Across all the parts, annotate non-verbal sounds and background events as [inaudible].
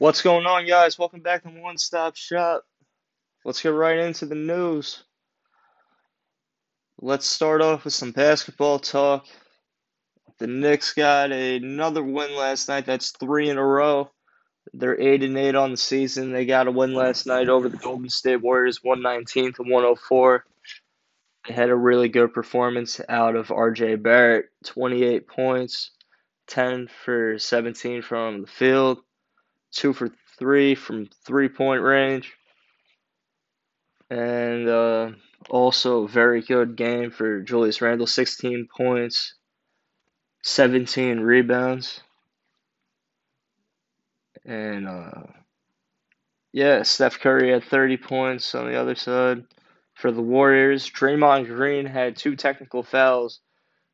What's going on, guys? Welcome back to One Stop Shop. Let's get right into the news. Let's start off with some basketball talk. The Knicks got another win last night. That's three in a row. They're eight and eight on the season. They got a win last night over the Golden State Warriors, one nineteen to one hundred four. They had a really good performance out of R.J. Barrett, twenty eight points, ten for seventeen from the field, two for three from three point range, and uh, also very good game for Julius Randle, sixteen points, seventeen rebounds. And uh, yeah, Steph Curry had 30 points on the other side for the Warriors. Draymond Green had two technical fouls.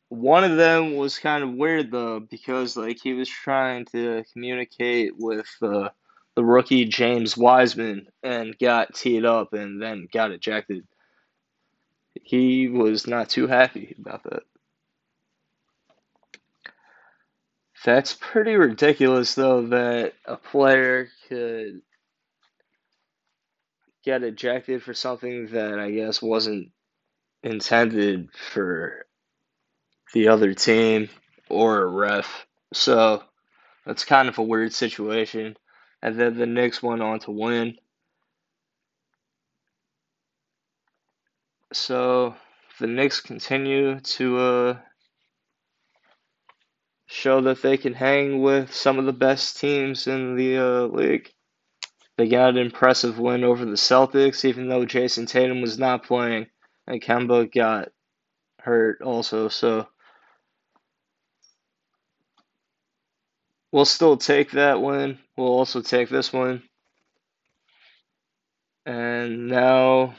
One of them was kind of weird though because like he was trying to communicate with uh, the rookie James Wiseman and got teed up and then got ejected. He was not too happy about that. That's pretty ridiculous, though, that a player could get ejected for something that I guess wasn't intended for the other team or a ref. So that's kind of a weird situation. And then the Knicks went on to win. So the Knicks continue to uh, show that they can hang with some of the best teams in the uh, league. They got an impressive win over the Celtics, even though Jayson Tatum was not playing, and Kemba got hurt also. So we'll still take that win. We'll also take this one. And now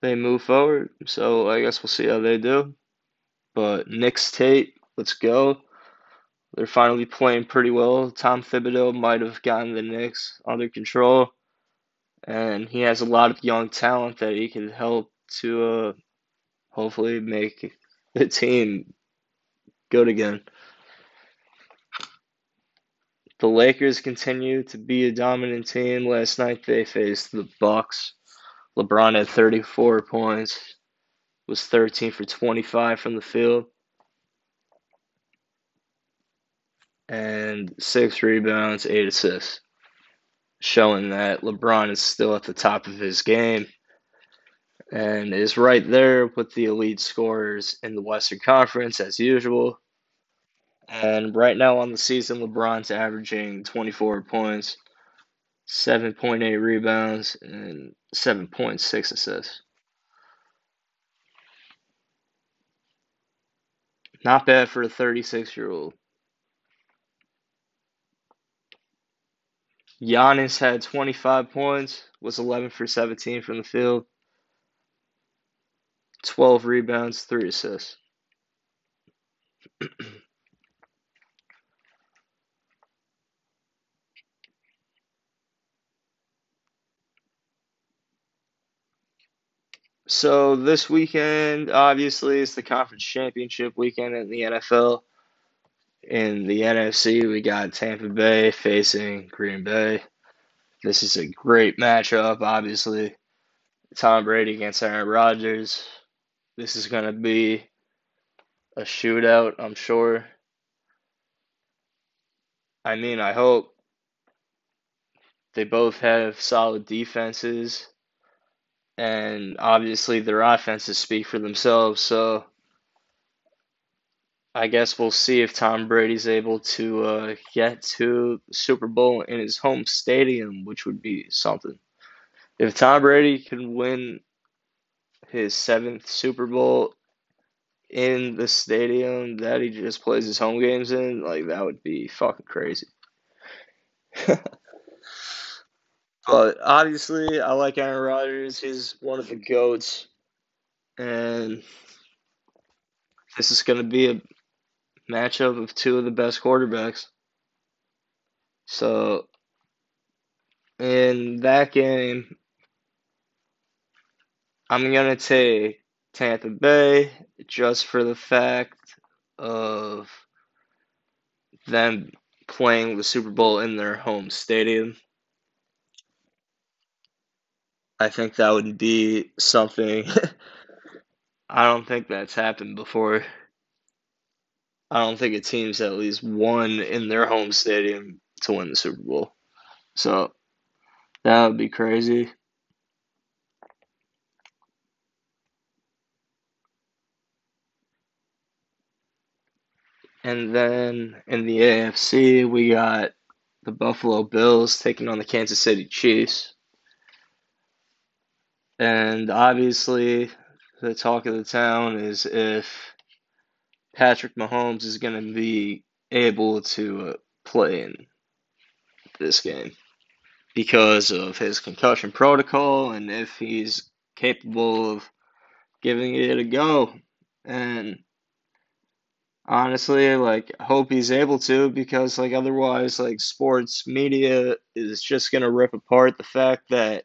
they move forward. So I guess we'll see how they do. But Knicks Tate Let's go. They're finally playing pretty well. Tom Thibodeau might have gotten the Knicks under control, and he has a lot of young talent that he can help to uh, hopefully make the team good again. The Lakers continue to be a dominant team. Last night they faced the Bucks. LeBron had 34 points, was 13 for 25 from the field. and six rebounds, eight assists, showing that LeBron is still at the top of his game and is right there with the elite scorers in the Western Conference as usual. And right now on the season, LeBron's averaging 24 points, 7.8 rebounds, and 7.6 assists. Not bad for a 36 year old. Giannis had 25 points, was 11 for 17 from the field, 12 rebounds, 3 assists. [clears throat] so this weekend, obviously, is the conference championship weekend in the NFL. In the NFC, we got Tampa Bay facing Green Bay. This is a great matchup, obviously. Tom Brady against Aaron Rodgers. This is going to be a shootout, I'm sure. I mean, I hope they both have solid defenses, and obviously their offenses speak for themselves. So I guess we'll see if Tom Brady's able to uh, get to Super Bowl in his home stadium, which would be something. If Tom Brady can win his seventh Super Bowl in the stadium that he just plays his home games in, like that would be fucking crazy. [laughs] but obviously, I like Aaron Rodgers. He's one of the goats, and this is going to be a matchup of two of the best quarterbacks. So, in that game, I'm going to take Tampa Bay just for the fact of them playing the Super Bowl in their home stadium. I think that would be something. [laughs] I don't think that's happened before. I don't think a team's at least won in their home stadium to win the Super Bowl. So that would be crazy. And then in the AFC, we got the Buffalo Bills taking on the Kansas City Chiefs. And obviously, the talk of the town is if Patrick Mahomes is going to be able to uh, play in this game because of his concussion protocol and if he's capable of giving it a go. And honestly, like, I hope he's able to because, like, otherwise, like, sports media is just going to rip apart the fact that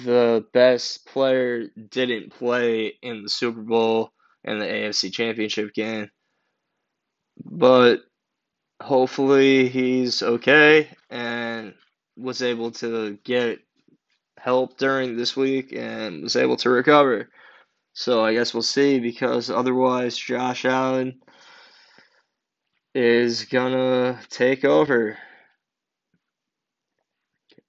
the best player didn't play in the Super Bowl and the AFC Championship game. But hopefully he's okay and was able to get help during this week and was able to recover. So I guess we'll see because otherwise Josh Allen is gonna take over.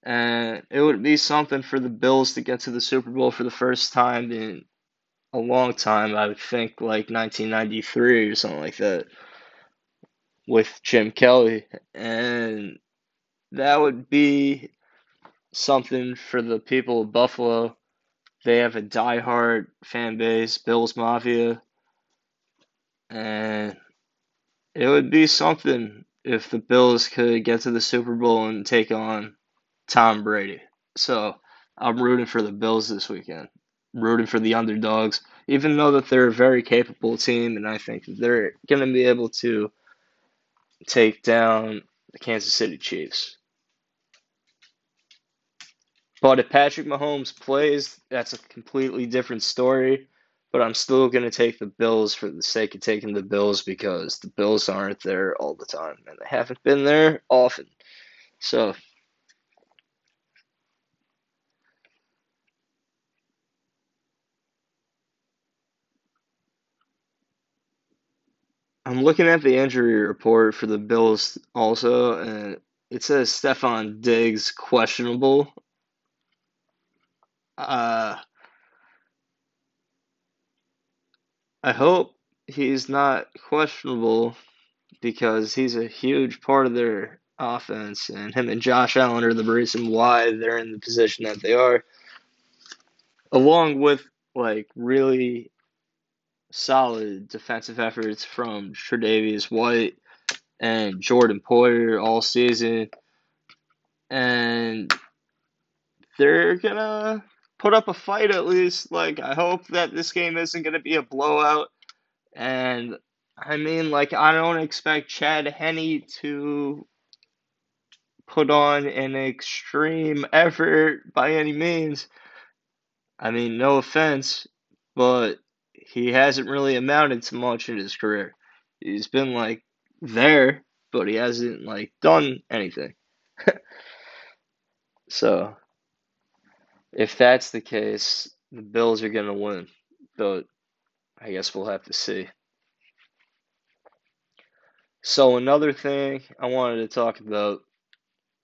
And it would be something for the Bills to get to the Super Bowl for the first time in a long time. I would think like 1993 or something like that with Jim Kelly. And that would be something for the people of Buffalo. They have a die-hard fan base, Bills Mafia. And it would be something if the Bills could get to the Super Bowl and take on Tom Brady. So I'm rooting for the Bills this weekend. Rooting for the underdogs, even though that they're a very capable team, and I think they're going to be able to take down the Kansas City Chiefs. But if Patrick Mahomes plays, that's a completely different story. But I'm still going to take the Bills for the sake of taking the Bills because the Bills aren't there all the time and they haven't been there often. So I'm looking at the injury report for the Bills also, and it says Stefon Diggs questionable. Uh, I hope he's not questionable because he's a huge part of their offense, and him and Josh Allen are the reason why they're in the position that they are, along with like really solid defensive efforts from Tre'Davious White and Jordan Poyer all season, and they're gonna put up a fight at least. Like I hope that this game isn't gonna be a blowout, and I mean like I don't expect Chad Henne to put on an extreme effort by any means. I mean, no offense, but he hasn't really amounted to much in his career. He's been like there, but he hasn't like done anything. [laughs] so if that's the case, the Bills are gonna win. But I guess we'll have to see. So another thing I wanted to talk about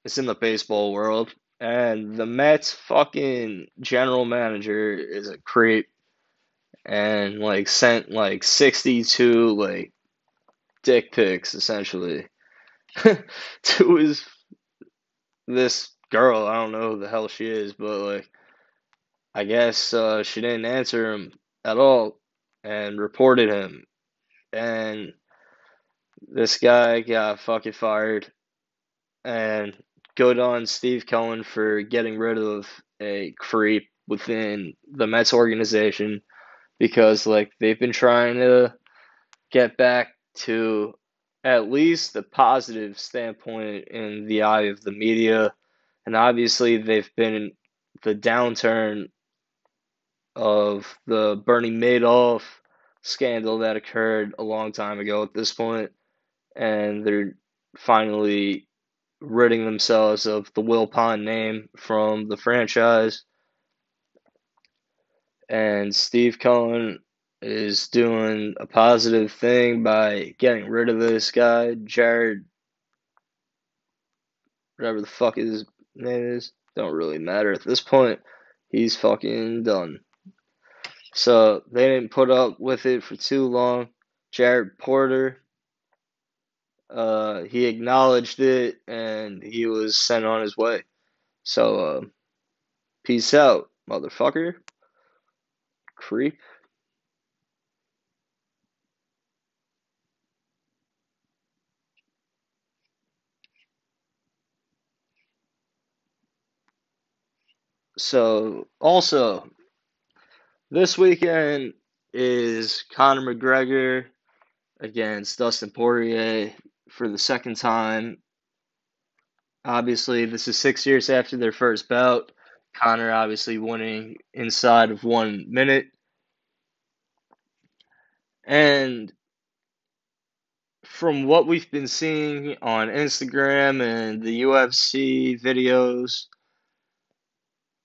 is in the baseball world, and the Mets fucking general manager is a creep and like sent like 62 like dick pics essentially [laughs] to his this girl. I don't know who the hell she is, but like I guess uh, she didn't answer him at all and reported him. And this guy got fucking fired. And good on Steve Cohen for getting rid of a creep within the Mets organization because like they've been trying to get back to at least the positive standpoint in the eye of the media and obviously they've been the downturn of the Bernie Madoff scandal that occurred a long time ago at this point and they're finally ridding themselves of the Wilpon name from the franchise. And Steve Cohen is doing a positive thing by getting rid of this guy, Jared, whatever the fuck his name is. Don't really matter at this point. He's fucking done. So they didn't put up with it for too long. Jared Porter, uh, he acknowledged it and he was sent on his way. So, uh, peace out, motherfucker. Creep. So, also, this weekend is Conor McGregor against Dustin Poirier for the second time. Obviously, this is six years after their first bout. Conor obviously winning inside of one minute. And from what we've been seeing on Instagram and the UFC videos,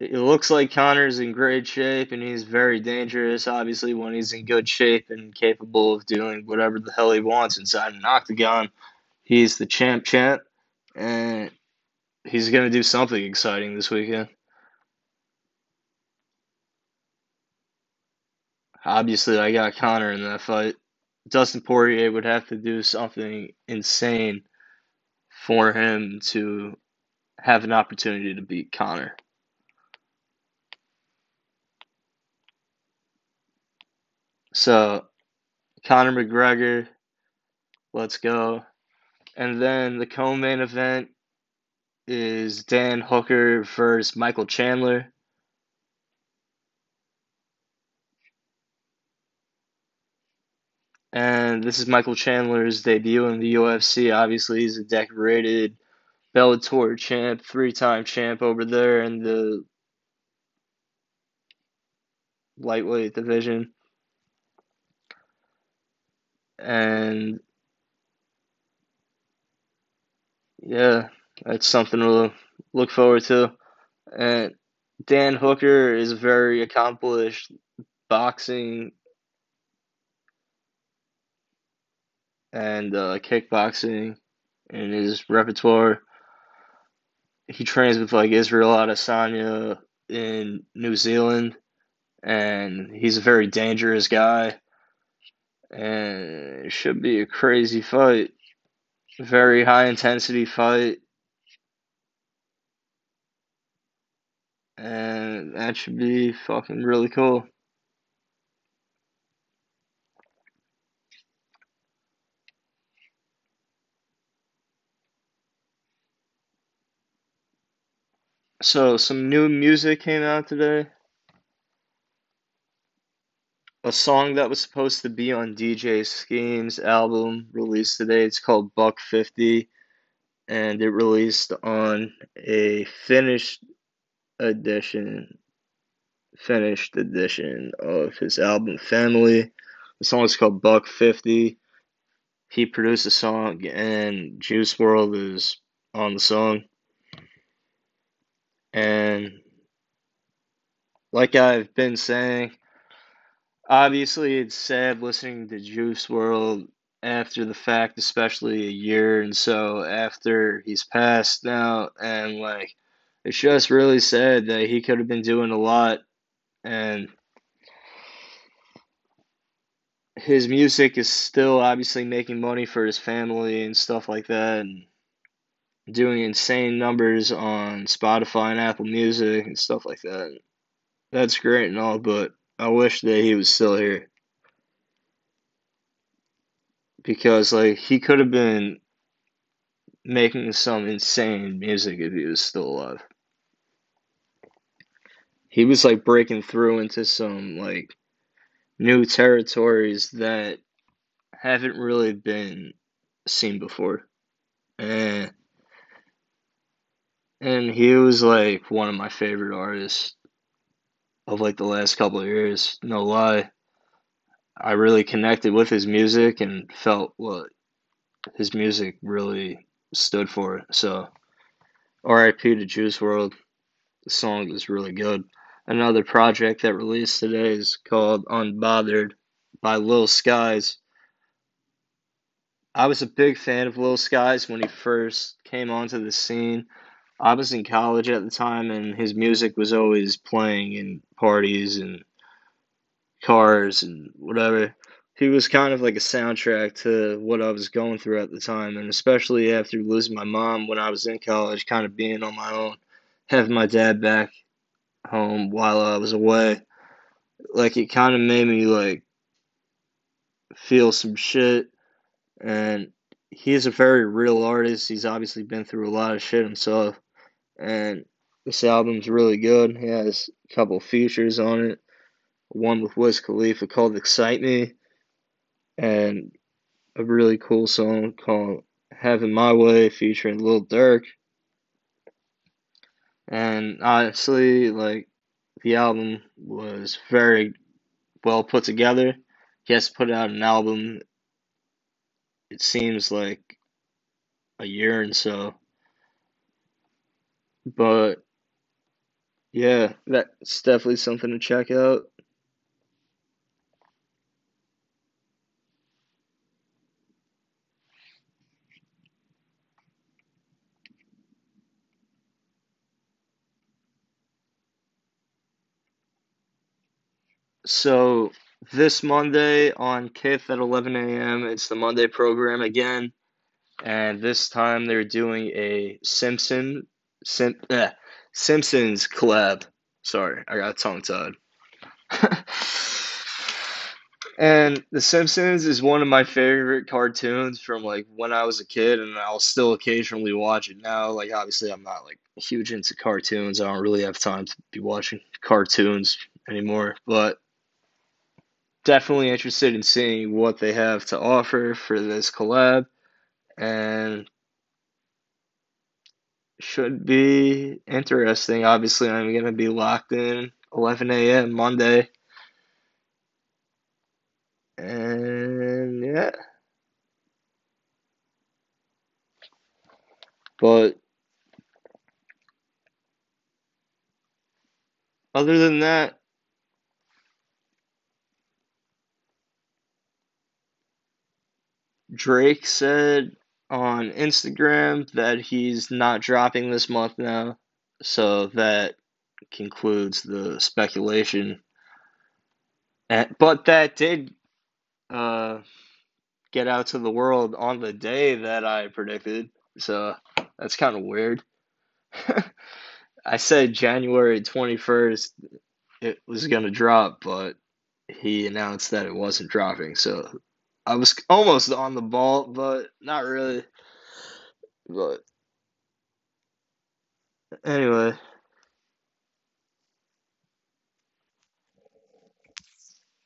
it looks like Conor's in great shape and he's very dangerous, obviously, when he's in good shape and capable of doing whatever the hell he wants inside an octagon. He's the champ champ, and he's going to do something exciting this weekend. Obviously, I got Conor in that fight. Dustin Poirier would have to do something insane for him to have an opportunity to beat Conor. So, Conor McGregor, let's go. And then the co-main event is Dan Hooker versus Michael Chandler. And this is Michael Chandler's debut in the UFC. Obviously, he's a decorated Bellator champ, three-time champ over there in the lightweight division. And yeah, that's something to look forward to. And Dan Hooker is a very accomplished boxing and uh, kickboxing in his repertoire. He trains with like Israel Adesanya in New Zealand, and he's a very dangerous guy. And it should be a crazy fight. Very high intensity fight. And that should be fucking really cool. So, some new music came out today. A song that was supposed to be on DJ Scheme's album released today. It's called Buck 50 and it released on a finished edition finished edition of his album Family. The song is called Buck 50. He produced the song and Juice WRLD is on the song. And like I've been saying, obviously it's sad listening to Juice WRLD after the fact, especially a year and so after he's passed now, and like it's just really sad that he could have been doing a lot. And his music is still obviously making money for his family and stuff like that. And doing insane numbers on Spotify and Apple Music and stuff like that. That's great and all, but I wish that he was still here because like he could have been making some insane music if he was still alive. He was like breaking through into some like new territories that haven't really been seen before. And and he was like one of my favorite artists of like the last couple of years, no lie. I really connected with his music and felt what his music really stood for. So, R.I.P. to Juice WRLD. The song is really good. Another project that released today is called Unbothered by Lil Skies. I was a big fan of Lil Skies when he first came onto the scene. I was in college at the time, and his music was always playing in parties and cars and whatever. He was kind of like a soundtrack to what I was going through at the time, and especially after losing my mom when I was in college, kind of being on my own, having my dad back home while I was away. Like it kind of made me like feel some shit, and he's a very real artist. He's obviously been through a lot of shit himself, and this album's really good. He has a couple features on it one with Wiz Khalifa called Excite Me, and a really cool song called Having My Way featuring Lil Durk. And honestly, like, the album was very well put together. He has put out an album, it seems like a year and so. But yeah, that's definitely something to check out. So this Monday on Kith at 11 a.m. It's the Monday program again, and this time they're doing a Simpson Sim, eh, Simpsons collab. Sorry, I got tongue tied. [laughs] and The Simpsons is one of my favorite cartoons from like when I was a kid, and I'll still occasionally watch it now. Like obviously, I'm not like huge into cartoons. I don't really have time to be watching cartoons anymore, but definitely interested in seeing what they have to offer for this collab and should be interesting. Obviously, I'm going to be locked in 11 a.m. Monday. And yeah. But other than that, Drake said on Instagram that he's not dropping this month now, so that concludes the speculation. And, but that did uh, get out to the world on the day that I predicted, so that's kind of weird. [laughs] I said January 21st it was going to drop, but he announced that it wasn't dropping, so I was almost on the ball, but not really. But anyway,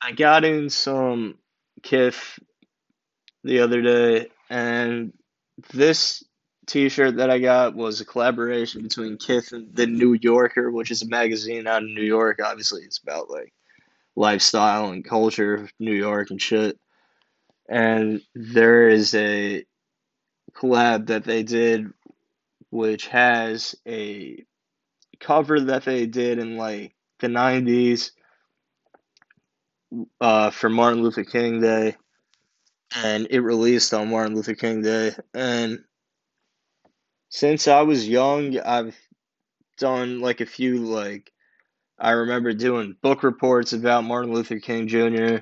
I got in some Kith the other day, and this T-shirt that I got was a collaboration between Kith and the New Yorker, which is a magazine out in New York. Obviously, it's about like lifestyle and culture of New York and shit and there is a collab that they did which has a cover that they did in like the 90s uh, for Martin Luther King Day and it released on Martin Luther King Day and since I was young I've done like a few like I remember doing book reports about Martin Luther King Jr.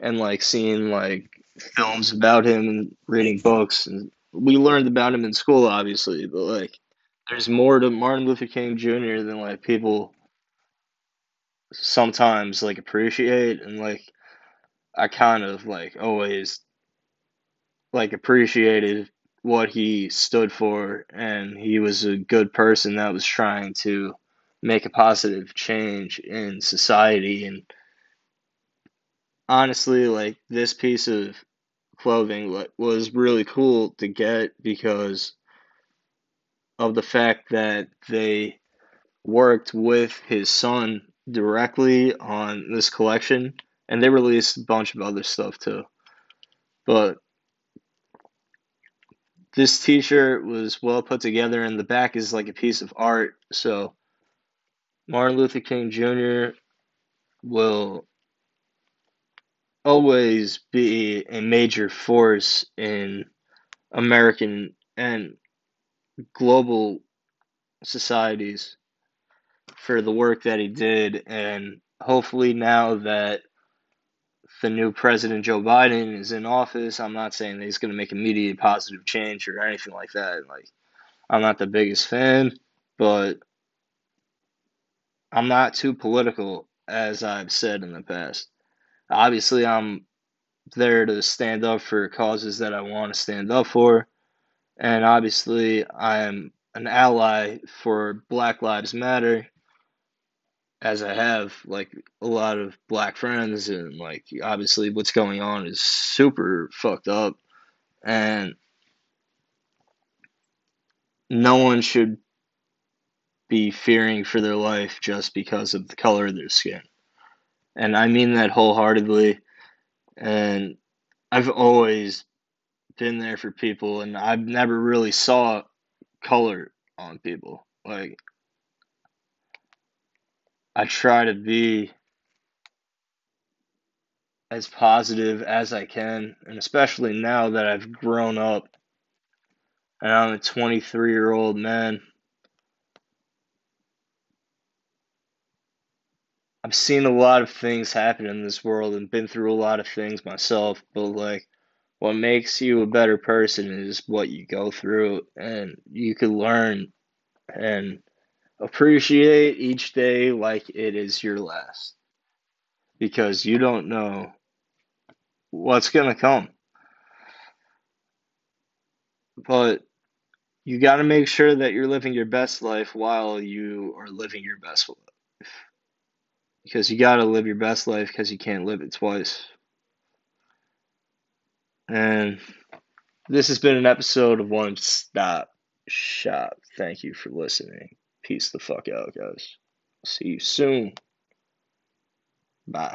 and like seeing like films about him and reading books and we learned about him in school obviously but like there's more to martin luther king jr than like people sometimes like appreciate and like i kind of like always like appreciated what he stood for and he was a good person that was trying to make a positive change in society and honestly, like this piece of clothing was really cool to get because of the fact that they worked with his son directly on this collection and they released a bunch of other stuff too. But this t-shirt was well put together and the back is like a piece of art so martin luther king jr will always be a major force in american and global societies for the work that he did and hopefully now that the new president Joe Biden is in office, I'm not saying that he's going to make immediate positive change or anything like that. Like, I'm not the biggest fan, but I'm not too political, as I've said in the past. Obviously, I'm there to stand up for causes that I want to stand up for, and obviously, I am an ally for Black Lives Matter as I have like a lot of black friends and like obviously what's going on is super fucked up and no one should be fearing for their life just because of the color of their skin. And I mean that wholeheartedly and I've always been there for people and I've never really saw color on people. Like I try to be as positive as I can, and especially now that I've grown up and I'm a 23 year old man. I've seen a lot of things happen in this world and been through a lot of things myself, but like what makes you a better person is what you go through and you can learn and Appreciate each day like it is your last because you don't know what's going to come. But you got to make sure that you're living your best life while you are living your best life. Because you got to live your best life because you can't live it twice. And this has been an episode of One Stop Shop. Thank you for listening. Peace the fuck out, guys. See you soon. Bye.